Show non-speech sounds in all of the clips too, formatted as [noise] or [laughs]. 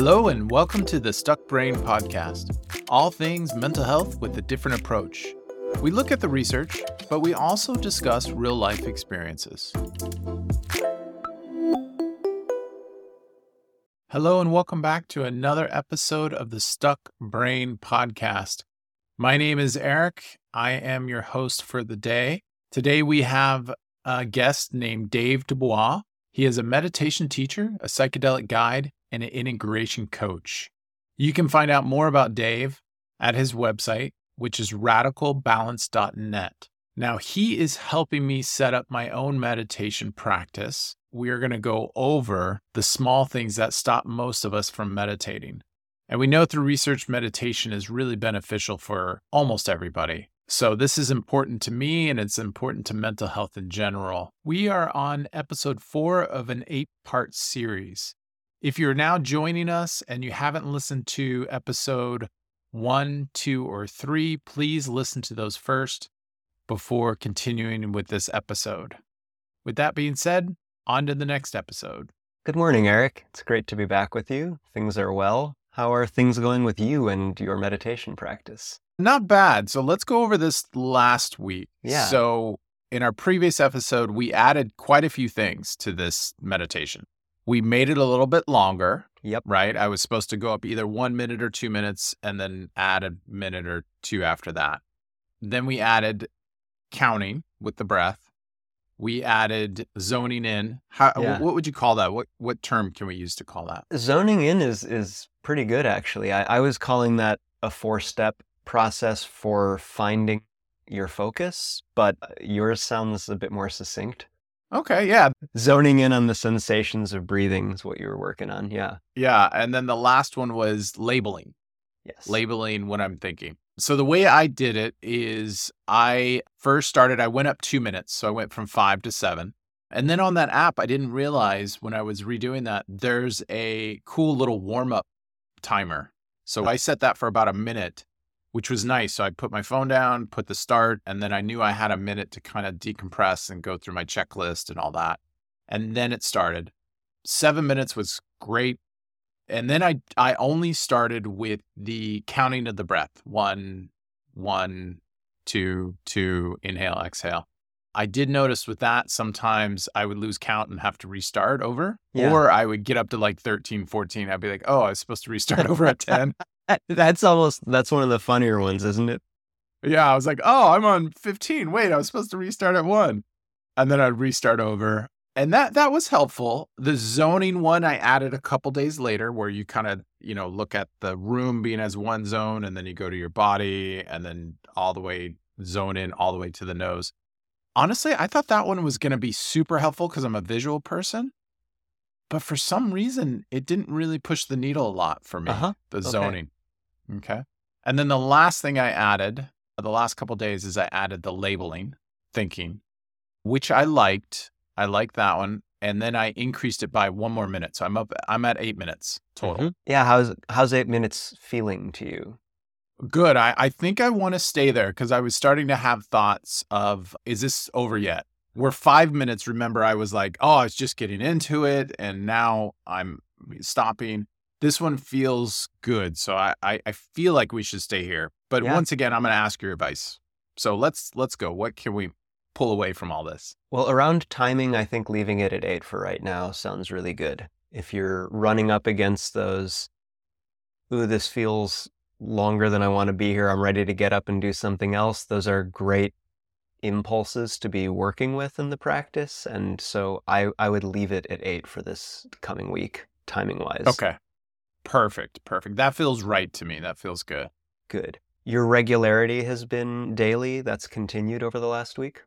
Hello, and welcome to the Stuck Brain Podcast. All things mental health with a different approach. We look at the research, but we also discuss real life experiences. Hello, and welcome back to another episode of the Stuck Brain Podcast. My name is Eric. I am your host for the day. Today we have a guest named Dave DuBois. He is a meditation teacher, a psychedelic guide, and an integration coach. You can find out more about Dave at his website, which is radicalbalance.net. Now, he is helping me set up my own meditation practice. We are going to go over the small things that stop most of us from meditating. And we know through research, meditation is really beneficial for almost everybody. So, this is important to me and it's important to mental health in general. We are on episode four of an eight part series. If you're now joining us and you haven't listened to episode one, two, or three, please listen to those first before continuing with this episode. With that being said, on to the next episode. Good morning, Eric. It's great to be back with you. Things are well. How are things going with you and your meditation practice? Not bad. So let's go over this last week. Yeah. So in our previous episode, we added quite a few things to this meditation. We made it a little bit longer. Yep. Right. I was supposed to go up either one minute or two minutes and then add a minute or two after that. Then we added counting with the breath. We added zoning in. How, Yeah. What would you call that? What what term can we use to call that? Zoning in is is pretty good actually. I, I was calling that a four step process for finding your focus, but uh, yours sounds a bit more succinct. Okay. Yeah. Zoning in on the sensations of breathing is what you were working on. Yeah. Yeah. And then the last one was labeling. Yes. labeling what I'm thinking. So the way I did it is I first started, I went up two minutes. So I went from five to seven. And then on that app, I didn't realize when I was redoing that, there's a cool little warm up timer. So uh I set that for about a minute, which was nice. So I put my phone down, put the start, and then I knew I had a minute to kind of decompress and go through my checklist and all that. And then it started. Seven minutes was great and then I I only started with the counting of the breath. One, one, two, two, inhale, exhale. I did notice with that sometimes I would lose count and have to restart over. Yeah. Or I would get up to like 13, 14. I'd be like, oh, I was supposed to restart over at 10. [laughs] [laughs] [laughs] That's almost that's one of the funnier ones, isn't it? yeah, I was like, oh, I'm on 15. Wait, I was supposed to restart at one. And then I'd restart over. And that that was helpful. The zoning one I added a couple days later where you kind of, you know, look at the room being as one zone and then you go to your body and then all the way zone in all the way to the nose. Honestly, I thought that one was going to be super helpful because I'm a visual person. But for some reason, it didn't really push the needle a lot for me, Uh-huh. the zoning. Okay. And then the last thing I added, the last couple days, is I added the labeling thinking, which I liked. I liked that one. And then I increased it by one more minute. So I'm up, I'm at eight minutes total. Mhm. Yeah. How's how's eight minutes feeling to you? Good. I, I think I want to stay there because I was starting to have thoughts of, is this over yet? We're five minutes, remember, I was like, oh, I was just getting into it. And now I'm stopping. This one feels good. So I, I, I feel like we should stay here. But Yeah. once again, I'm going to ask your advice. So let's let's go. What can we pull away from all this? Well, around timing, I think leaving it at eight for right now sounds really good. If you're running up against those, ooh, this feels longer than I want to be here, I'm ready to get up and do something else, those are great impulses to be working with in the practice. And so I, I would leave it at eight for this coming week, timing wise. Okay. Perfect. Perfect. That feels right to me. That feels good. Good. Your regularity has been daily. That's continued over the last week.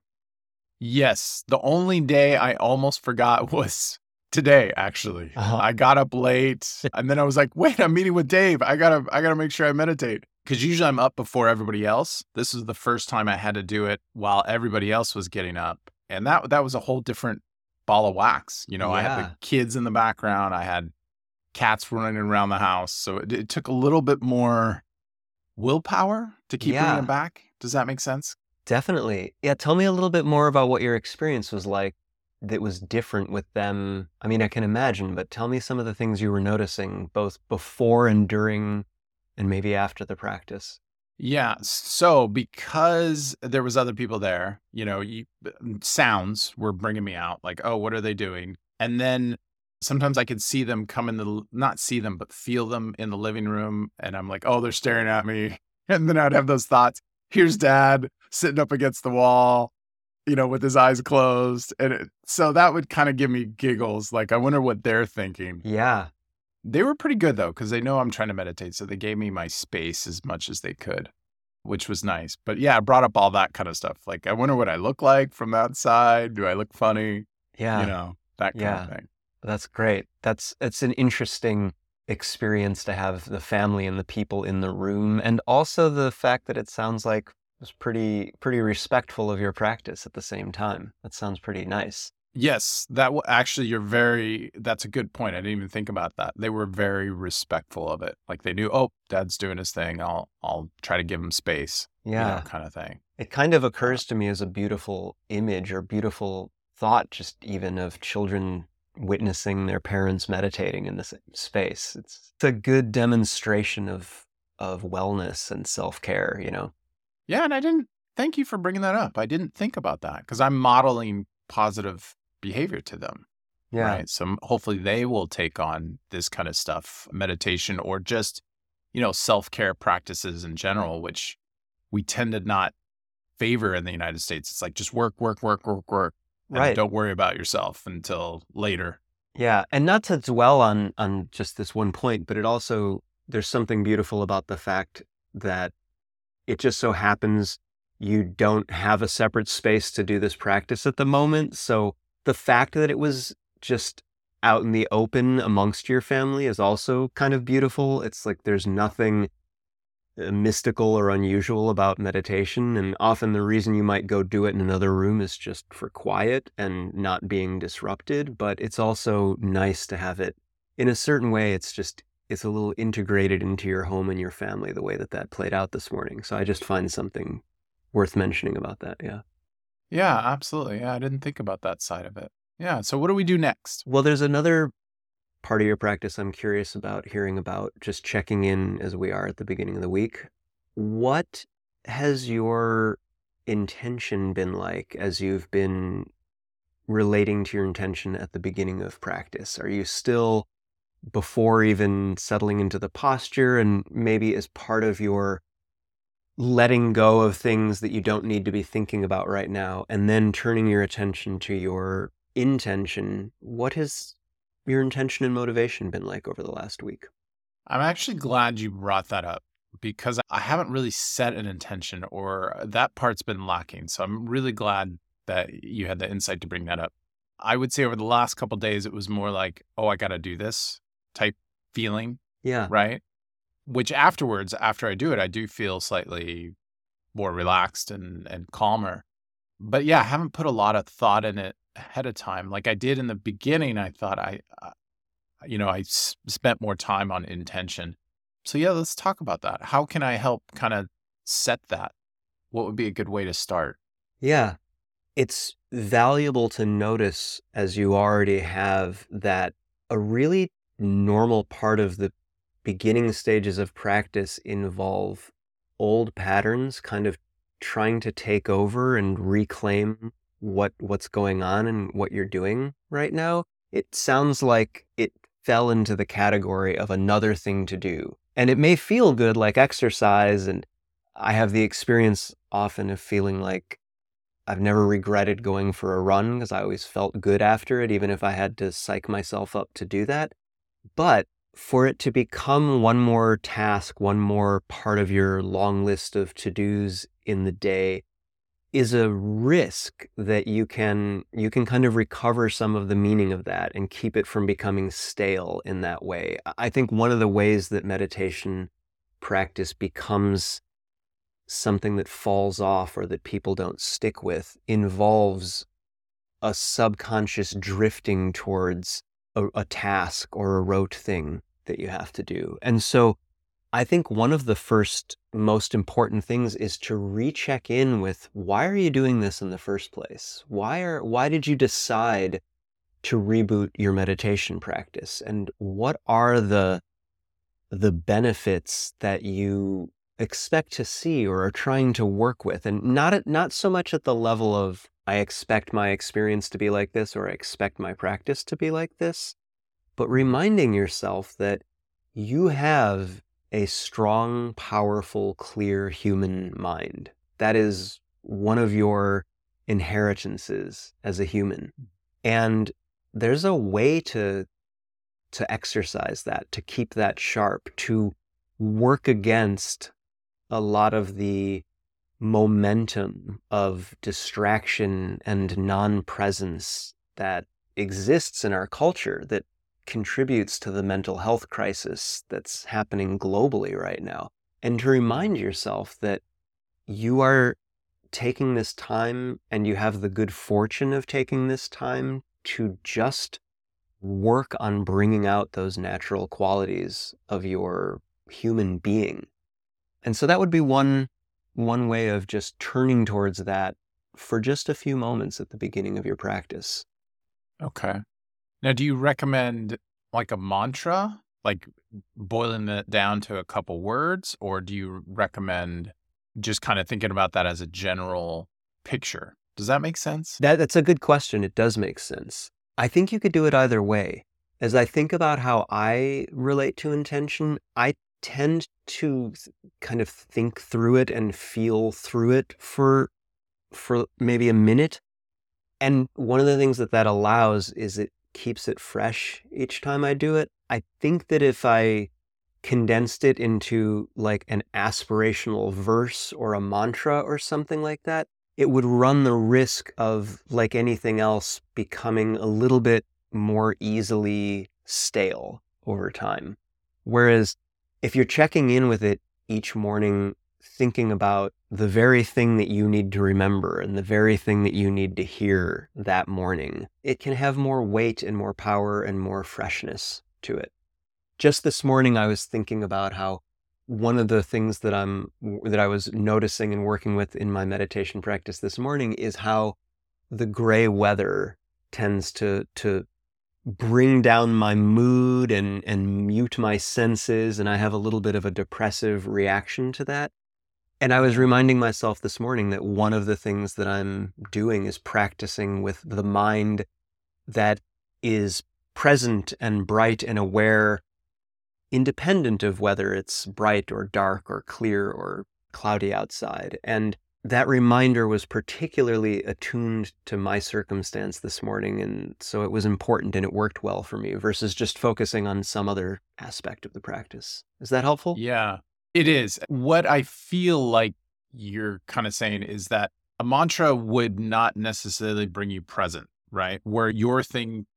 Yes. The only day I almost forgot [laughs] was today, actually. Uh-huh. I got up late and then I was like, wait, I'm meeting with Dave. I gotta I gotta make sure I meditate. Cause usually I'm up before everybody else. This is the first time I had to do it while everybody else was getting up. And that that was a whole different ball of wax. You know, I had the kids in the background, I had cats running around the house. So it, it took a little bit more willpower to keep Yeah. bringing it back. Does that make sense? Definitely. Yeah. Tell me a little bit more about what your experience was like that was different with them? I mean, I can imagine, but tell me some of the things you were noticing both before and during and maybe after the practice. Yeah. So because there was other people there, you know, you, sounds were bringing me out like, oh, what are they doing? And then sometimes I could see them come in the, not see them, but feel them in the living room. And I'm like, oh, they're staring at me. [laughs] And then I'd have those thoughts. Here's dad sitting up against the wall, you know, with his eyes closed. And it, so that would kind of give me giggles. Like, I wonder what they're thinking. Yeah. They were pretty good though, because they know I'm trying to meditate. So they gave me my space as much as they could, which was nice. But yeah, I brought up all that kind of stuff. Like, I wonder what I look like from outside. Do I look funny? Yeah. You know, that kind Yeah. of thing. That's great. That's it's an interesting experience to have the family and the people in the room and also the fact that it sounds like it was pretty pretty respectful of your practice at the same time. That sounds pretty nice. Yes, that w- actually, you're very, that's a good point. I didn't even think about that. They were very respectful of it. Like they knew, oh, dad's doing his thing. I'll, I'll try to give him space, you know, Yeah. kind of thing. It kind of uh occurs to me as a beautiful image or beautiful thought just even of children witnessing their parents meditating in the same space. It's, it's a good demonstration of of wellness and self-care, you know. Yeah. And I didn't, thank you for bringing that up. I didn't think about that because I'm modeling positive behavior to them. Right. So hopefully they will take on this kind of stuff, meditation or just, you know, self care practices in general, which we tend to not favor in the United States. It's like just work, work, work, work, work. Right. don't worry about yourself until later. Yeah, and not to dwell on on just this one point, but it also there's something beautiful about the fact that it just so happens you don't have a separate space to do this practice at the moment. So the fact that it was just out in the open amongst your family is also kind of beautiful. It's like there's nothing Uh, mystical or unusual about meditation. And often the reason you might go do it in another room is just for quiet and not being disrupted. But it's also nice to have it in a certain way. It's just, it's a little integrated into your home and your family the way that that played out this morning. So I just find something worth mentioning about that. Yeah. Yeah, absolutely. Yeah, I didn't think about that side of it. Yeah. So what do we do next? Well, there's another part of your practice I'm curious about hearing about, just checking in as we are at the beginning of the week. What has your intention been like as you've been relating to your intention at the beginning of practice? Are you still before even settling into the posture and maybe as part of your letting go of things that you don't need to be thinking about right now and then turning your attention to your intention? What has your intention and motivation been like over the last week? I'm actually glad you brought that up because I haven't really set an intention or that part's been lacking. So I'm really glad that you had the insight to bring that up. I would say over the last couple days, it was more like, oh, I got to do this type feeling, Yeah. right? Which afterwards, after I do it, I do feel slightly more relaxed and, and calmer. But yeah, I haven't put a lot of thought in it ahead of time. Like I did in the beginning, I thought I, uh, you know, I s- spent more time on intention. So yeah, let's talk about that. How can I help kind of set that? What would be a good way to start? Yeah. It's valuable to notice as you already have that a really normal part of the beginning stages of practice involve old patterns kind of trying to take over and reclaim what what's going on and what you're doing right now. It sounds like it fell into the category of another thing to do. And it may feel good like exercise and I have the experience often of feeling like I've never regretted going for a run because I always felt good after it, even if I had to psych myself up to do that. But for it to become one more task, one more part of your long list of to dos in the day is a risk that you can you can kind of recover some of the meaning of that and keep it from becoming stale in that way. I think one of the ways that meditation practice becomes something that falls off or that people don't stick with involves a subconscious drifting towards a, a task or a rote thing that you have to do. And so I think one of the first most important things is to recheck in with why are you doing this in the first place? Why are why did you decide to reboot your meditation practice and what are the the benefits that you expect to see or are trying to work with and not at, not so much at the level of I expect my experience to be like this or I expect my practice to be like this but reminding yourself that you have a strong, powerful, clear human mind. That is one of your inheritances as a human. Hmm. And there's a way to to exercise that, to keep that sharp, to work against a lot of the momentum of distraction and non-presence that exists in our culture that contributes to the mental health crisis that's happening globally right now. And to remind yourself that you are taking this time and you have the good fortune of taking this time to just work on bringing out those natural qualities of your human being. And so that would be one one way of just turning towards that for just a few moments at the beginning of your practice. Okay. Now, do you recommend like a mantra, like boiling it down to a couple words, or do you recommend just kind of thinking about that as a general picture? Does that make sense? That, that's a good question. It does make sense. I think you could do it either way. As I think about how I relate to intention, I tend to kind of think through it and feel through it for for maybe a minute. And one of the things that that allows is it keeps it fresh each time I do it. I think that if I condensed it into like an aspirational verse or a mantra or something like that, it would run the risk of, like anything else, becoming a little bit more easily stale over time. Whereas if you're checking in with it each morning thinking about the very thing that you need to remember and the very thing that you need to hear that morning, it can have more weight and more power and more freshness to it. Just this morning, I was thinking about how one of the things that I'm that I was noticing and working with in my meditation practice this morning is how the gray weather tends to to bring down my mood and and mute my senses and I have a little bit of a depressive reaction to that. And I was reminding myself this morning that one of the things that I'm doing is practicing with the mind that is present and bright and aware, independent of whether it's bright or dark or clear or cloudy outside. And that reminder was particularly attuned to my circumstance this morning. And so it was important and it worked well for me versus just focusing on some other aspect of the practice. Is that helpful? Yeah. It is. What I feel like you're kind of saying is that a mantra would not necessarily bring you present, right? Where your thing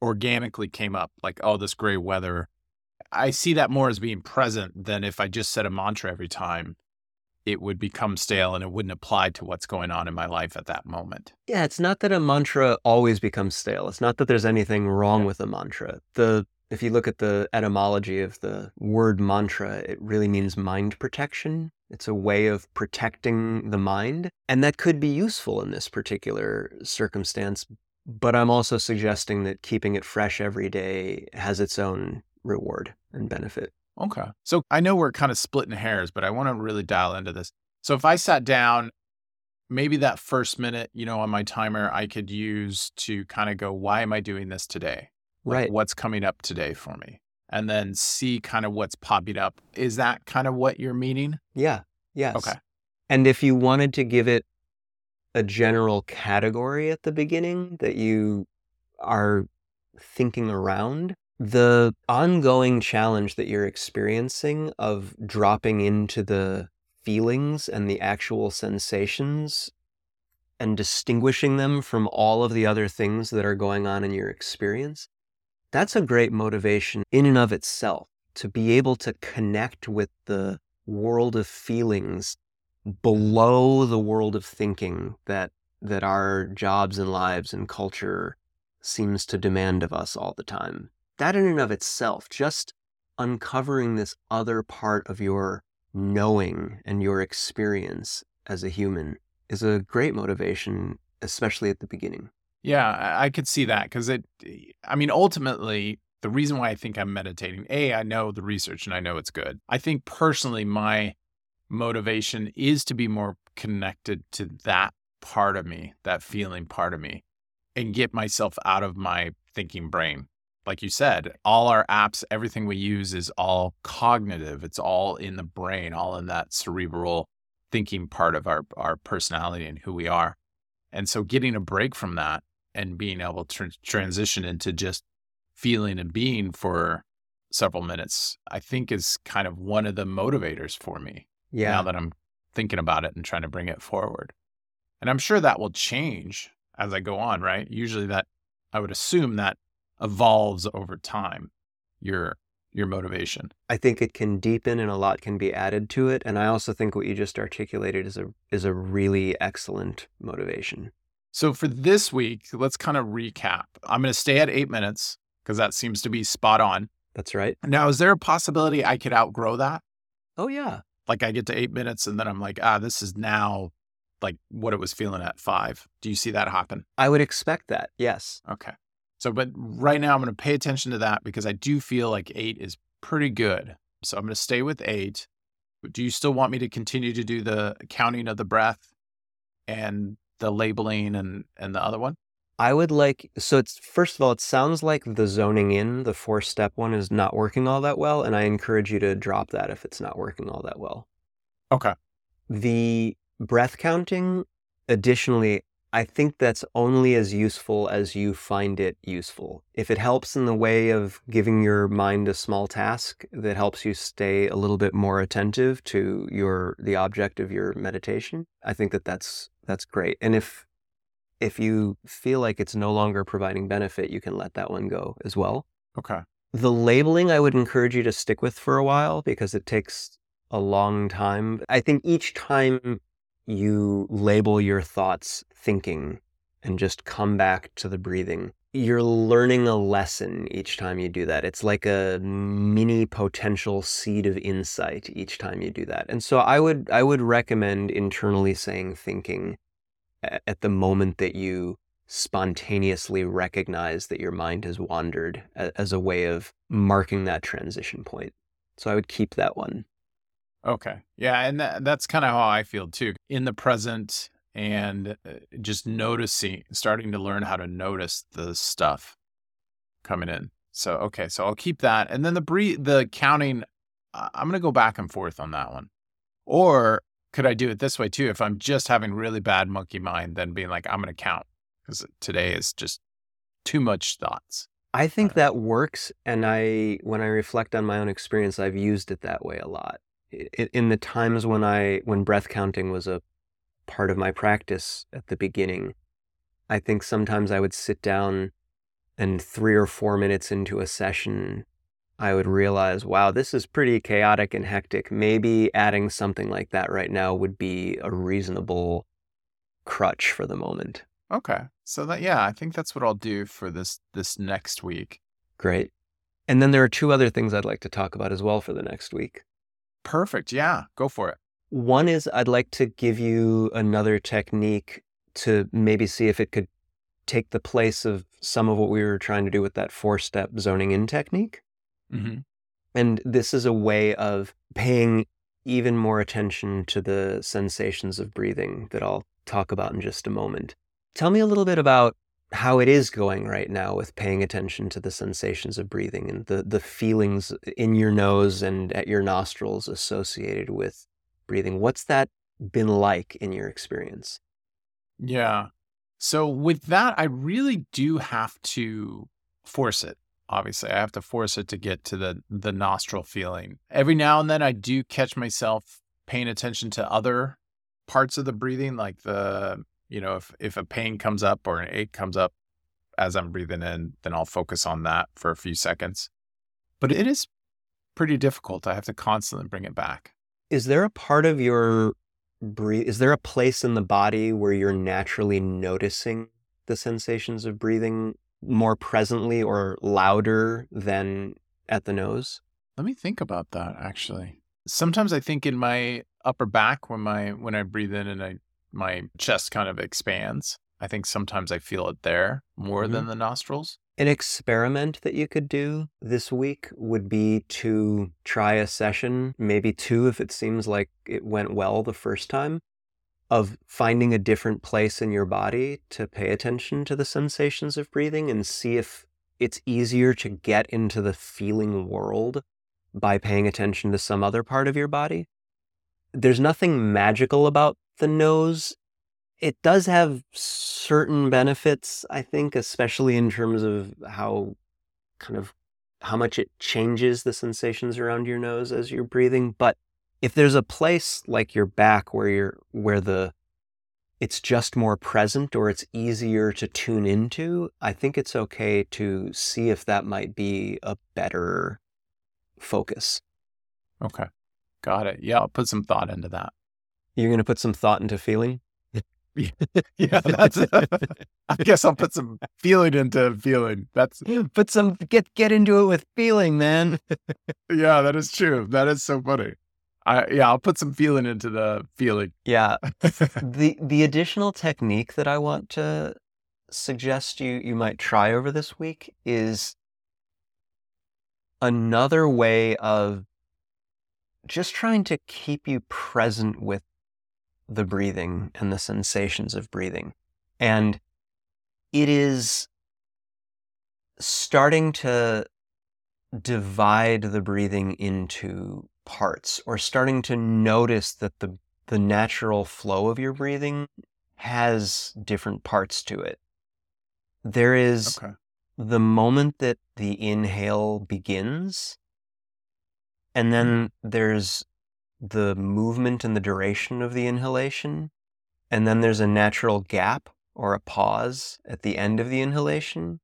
organically came up, like, oh, this gray weather. I see that more as being present than if I just said a mantra every time, it would become stale and it wouldn't apply to what's going on in my life at that moment. Yeah, it's not that a mantra always becomes stale. It's not that there's anything wrong yeah. with a mantra. The if you look at the etymology of the word mantra, it really means mind protection. It's a way of protecting the mind. And that could be useful in this particular circumstance. But I'm also suggesting that keeping it fresh every day has its own reward and benefit. Okay. So I know we're kind of splitting hairs, but I want to really dial into this. So if I sat down, maybe that first minute, you know, on my timer, I could use to kind of go, why am I doing this today? Like, right. What's coming up today for me? And then see kind of what's popping up. Is that kind of what you're meaning? Yeah. Yes. Okay. And if you wanted to give it a general category at the beginning that you are thinking around, the ongoing challenge that you're experiencing of dropping into the feelings and the actual sensations and distinguishing them from all of the other things that are going on in your experience that's a great motivation in and of itself to be able to connect with the world of feelings below the world of thinking that that our jobs and lives and culture seems to demand of us all the time. That in and of itself, just uncovering this other part of your knowing and your experience as a human is a great motivation, especially at the beginning. Yeah, I, could see that because it, eh, I mean, ultimately, the reason why I think I'm meditating, A, I know the research and I know it's good. I think personally, my motivation is to be more connected to that part of me, that feeling part of me, and get myself out of my thinking brain. Like you said, all our apps, everything we use is all cognitive. It's all in the brain, all in that cerebral thinking part of our, our personality and who we are. And so getting a break from that and being able to transition into just feeling and being for several minutes, I think is kind of one of the motivators for me. Yeah. Now that I'm thinking about it and trying to bring it forward. And I'm sure that will change as I go on, right? Usually that I would assume that evolves over time, your your motivation. I think it can deepen and a lot can be added to it. And I also think what you just articulated is a is a really excellent motivation. So for this week, let's kind of recap. I'm going to stay at eight minutes because that seems to be spot on. That's right. Now, is there a possibility I could outgrow that? Oh yeah. Like I get to eight minutes and then I'm like, ah, this is now like what it was feeling at five. Do you see that happen? I would expect that. Yes. Okay. So, but right now I'm going to pay attention to that because I do feel like eight is pretty good. So I'm going to stay with eight. Do you still want me to continue to do the counting of the breath and the labeling and and the other one? I would like so it's first of all, it sounds like the zoning in, the four step one is not working all that well, and I encourage you to drop that if it's not working all that well. Okay. The breath counting, additionally, I think that's only as useful as you find it useful. If it helps in the way of giving your mind a small task that helps you stay a little bit more attentive to your the object of your meditation, I think that that's that's great. And if if you feel like it's no longer providing benefit, you can let that one go as well. Okay. The labeling I would encourage you to stick with for a while because it takes a long time. I think each time you label your thoughts thinking and just come back to the breathing. You're learning a lesson each time you do that. It's like a mini potential seed of insight each time you do that. And so I would I would recommend internally saying thinking at the moment that you spontaneously recognize that your mind has wandered as a way of marking that transition point. So I would keep that one. Okay. Yeah. And that, that's kind of how I feel too. In the present and uh, just noticing, starting to learn how to notice the stuff coming in. So, okay. So I'll keep that. And then the breathe, the counting, I'm going to go back and forth on that one. Or could I do it this way too? If I'm just having really bad monkey mind, then being like, I'm going to count because today is just too much thoughts. I think that works. And I, when I reflect on my own experience, I've used it that way a lot in the times when I when breath counting was a part of my practice at the beginning, I think sometimes I would sit down and 3 or 4 minutes into a session I would realize, wow, this is pretty chaotic and hectic. Maybe adding something like that right now would be a reasonable crutch for the moment. Okay. So that yeah, I think that's what I'll do for this this next week. Great. And then there are two other things I'd like to talk about as well for the next week. Perfect. Yeah, go for it. One is I'd like to give you another technique to maybe see if it could take the place of some of what we were trying to do with that four step zoning in technique. Mm-hmm. And this is a way of paying even more attention to the sensations of breathing that I'll talk about in just a moment. Tell me a little bit about how it is going right now with paying attention to the sensations of breathing and the, the feelings in your nose and at your nostrils associated with breathing. What's that been like in your experience? Yeah. So with that, I really do have to force it. Obviously, I have to force it to get to the the nostril feeling. Every now and then I do catch myself paying attention to other parts of the breathing like the you know, if if a pain comes up or an ache comes up as I'm breathing in, then I'll focus on that for a few seconds. But it is pretty difficult. I have to constantly bring it back. Is there a part of your breathe is there a place in the body where you're naturally noticing the sensations of breathing more presently or louder than at the nose? Let me think about that actually. Sometimes I think in my upper back when my when I breathe in and I my chest kind of expands. I think sometimes I feel it there more Mm-hmm. than the nostrils. An experiment that you could do this week would be to try a session, maybe two if it seems like it went well the first time, of finding a different place in your body to pay attention to the sensations of breathing and see if it's easier to get into the feeling world by paying attention to some other part of your body. There's nothing magical about the nose it does have certain benefits, I think, especially in terms of how kind of how much it changes the sensations around your nose as you're breathing. But if there's a place like your back where you're where the it's just more present or it's easier to tune into, I think it's okay to see if that might be a better focus. Okay. Got it. Yeah, I'll put some thought into that. You're going to put some thought into feeling? [laughs] Yeah, that's [laughs] I guess I'll put some feeling into feeling. That's put some get get into it with feeling, man. [laughs] yeah, that is true. That is so funny. I yeah, I'll put some feeling into the feeling. Yeah. the the additional technique that I want to suggest you you might try over this week is another way of just trying to keep you present with the breathing and the sensations of breathing. And it is starting to divide the breathing into parts or starting to notice that the the natural flow of your breathing has different parts to it. There is okay. the moment that the inhale begins and then mm-hmm. there's the movement and the duration of the inhalation and then there's a natural gap or a pause at the end of the inhalation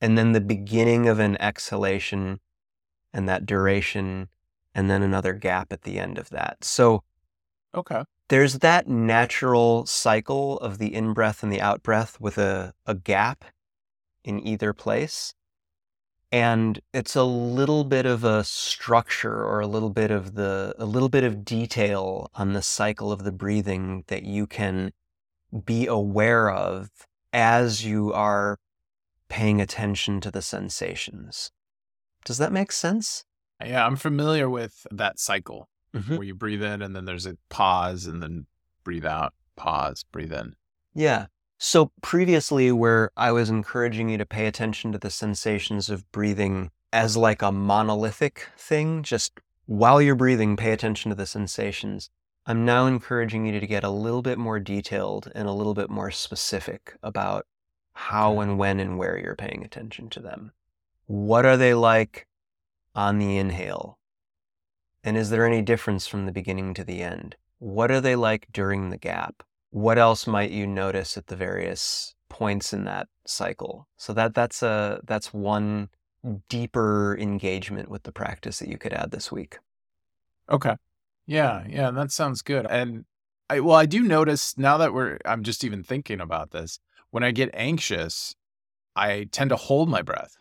and then the beginning of an exhalation and that duration and then another gap at the end of that. So Okay. there's that natural cycle of the in breath and the out breath with a, a gap in either place. And it's a little bit of a structure or a little bit of the a little bit of detail on the cycle of the breathing that you can be aware of as you are paying attention to the sensations. Does that make sense? Yeah, I'm familiar with that cycle Mhm. where you breathe in and then there's a pause and then breathe out, pause, breathe in. Yeah. So previously, where I was encouraging you to pay attention to the sensations of breathing as like a monolithic thing, just while you're breathing, pay attention to the sensations. I'm now encouraging you to get a little bit more detailed and a little bit more specific about how and when and where you're paying attention to them. What are they like on the inhale? And is there any difference from the beginning to the end? What are they like during the gap? What else might you notice at the various points in that cycle? So that that's a that's one deeper engagement with the practice that you could add this week. Okay. Yeah, yeah, that sounds good. And I well, I do notice now that we're I'm just even thinking about this. When I get anxious, I tend to hold my breath.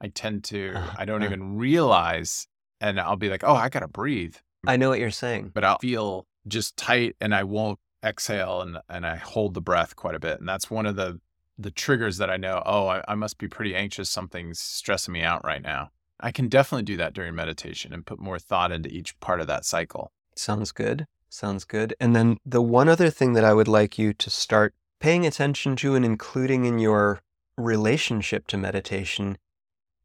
I tend to Uh, I don't uh. even realize and I'll be like, "Oh, I got to breathe." I know what you're saying. But I'll feel just tight and I won't exhale and and I hold the breath quite a bit. And that's one of the the triggers that I know, "Oh, I, I must be pretty anxious. Something's stressing me out right now." I can definitely do that during meditation and put more thought into each part of that cycle. Sounds good. Sounds good. And then the one other thing that I would like you to start paying attention to and including in your relationship to meditation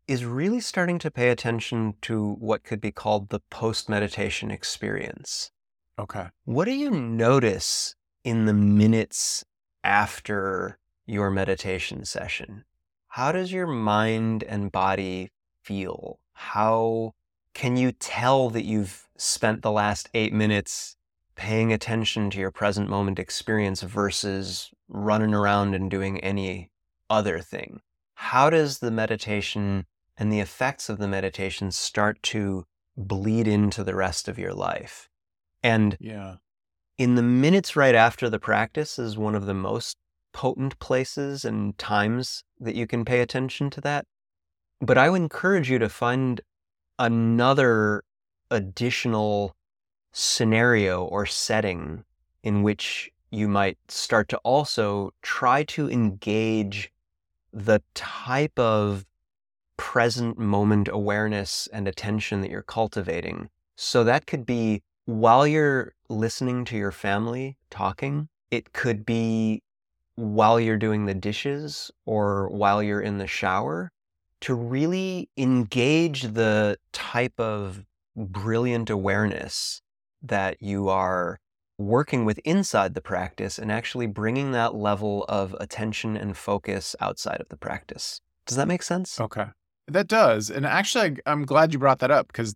is really starting to pay attention to what could be called the post meditation experience. Okay. What do you notice in the minutes after your meditation session? How does your mind and body feel? How can you tell that you've spent the last eight minutes paying attention to your present moment experience versus running around and doing any other thing? How does the meditation and the effects of the meditation start to bleed into the rest of your life? And Yeah. in the minutes right after the practice is one of the most potent places and times that you can pay attention to that. But I would encourage you to find another additional scenario or setting in which you might start to also try to engage the type of present moment awareness and attention that you're cultivating. So that could be while you're listening to your family talking, it could be while you're doing the dishes or while you're in the shower to really engage the type of brilliant awareness that you are working with inside the practice and actually bringing that level of attention and focus outside of the practice. Does that make sense? Okay. That does. And actually, I'm glad you brought that up because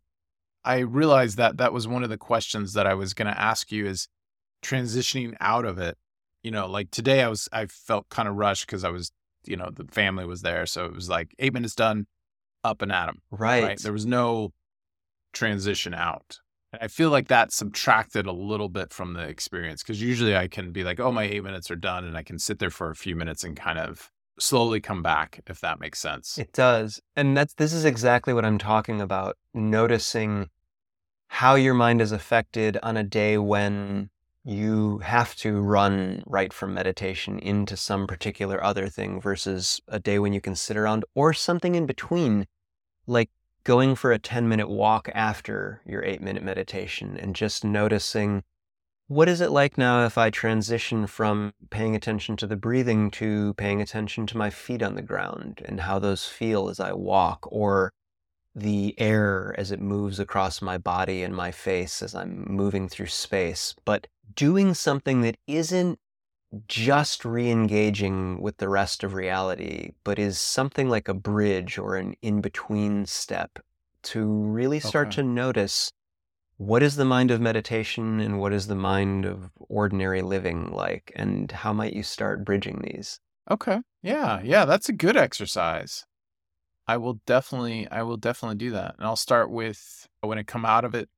I realized that that was one of the questions that I was going to ask you is transitioning out of it. You know, like today I was, I felt kind of rushed because I was, you know, the family was there. So it was like eight minutes done, up and at 'em. Right. Right. There was no transition out. I feel like that subtracted a little bit from the experience because usually I can be like, oh, my eight minutes are done and I can sit there for a few minutes and kind of slowly come back, if that makes sense. It does. And that's this is exactly what I'm talking about. Noticing how your mind is affected on a day when you have to run right from meditation into some particular other thing versus a day when you can sit around or something in between, like going for a 10 minute walk after your eight minute meditation and just noticing what is it like now if I transition from paying attention to the breathing to paying attention to my feet on the ground and how those feel as I walk or the air as it moves across my body and my face as I'm moving through space, but doing something that isn't just re engaging with the rest of reality, but is something like a bridge or an in between step to really start Okay. to notice what is the mind of meditation and what is the mind of ordinary living like, and how might you start bridging these? Okay. Yeah. Yeah. That's a good exercise. I will definitely, I will definitely do that. And I'll start with when I come out of it,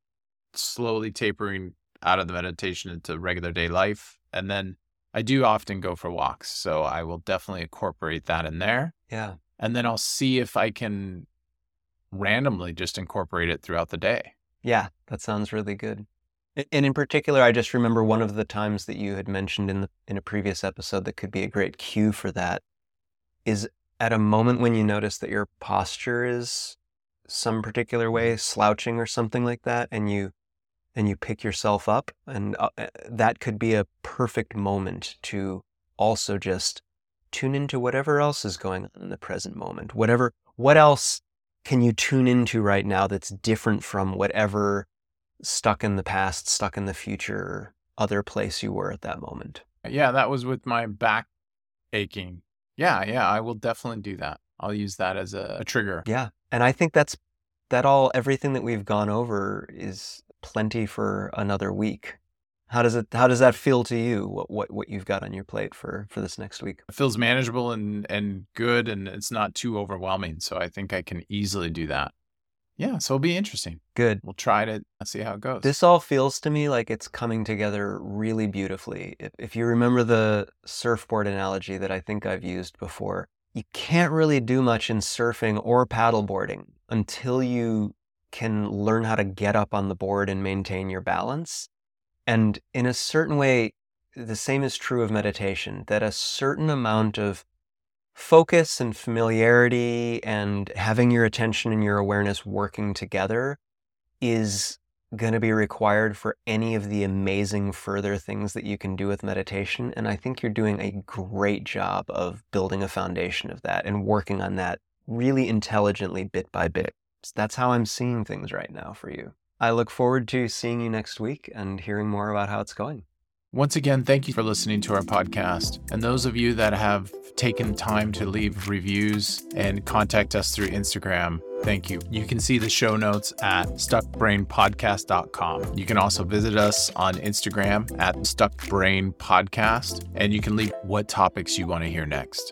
slowly tapering out of the meditation into regular day life. And then I do often go for walks. So I will definitely incorporate that in there. Yeah. And then I'll see if I can randomly just incorporate it throughout the day. Yeah, that sounds really good. And in particular, I just remember one of the times that you had mentioned in the in a previous episode that could be a great cue for that is at a moment when you notice that your posture is some particular way, slouching or something like that, and you and you pick yourself up, and uh, uh, that could be a perfect moment to also just tune into whatever else is going on in the present moment. Whatever, what else can you tune into right now that's different from whatever stuck in the past, stuck in the future, other place you were at that moment? Yeah, that was with my back aching. Yeah, yeah, I will definitely do that. I'll use that as a, a trigger. Yeah. And I think that's that all everything that we've gone over is plenty for another week. How does it how does that feel to you? What what what you've got on your plate for for this next week? It feels manageable and and good and it's not too overwhelming. So I think I can easily do that. Yeah, so it'll be interesting. Good. We'll try to see how it goes. This all feels to me like it's coming together really beautifully. If, if you remember the surfboard analogy that I think I've used before, you can't really do much in surfing or paddleboarding until you can learn how to get up on the board and maintain your balance. And in a certain way, the same is true of meditation, that a certain amount of focus and familiarity and having your attention and your awareness working together is going to be required for any of the amazing further things that you can do with meditation. And I think you're doing a great job of building a foundation of that and working on that really intelligently bit by bit. So that's how I'm seeing things right now for you. I look forward to seeing you next week and hearing more about how it's going. Once again, thank you for listening to our podcast. And those of you that have taken time to leave reviews and contact us through Instagram, thank you. You can see the show notes at stuckbrainpodcast.com. You can also visit us on Instagram at stuckbrainpodcast, and you can leave what topics you want to hear next.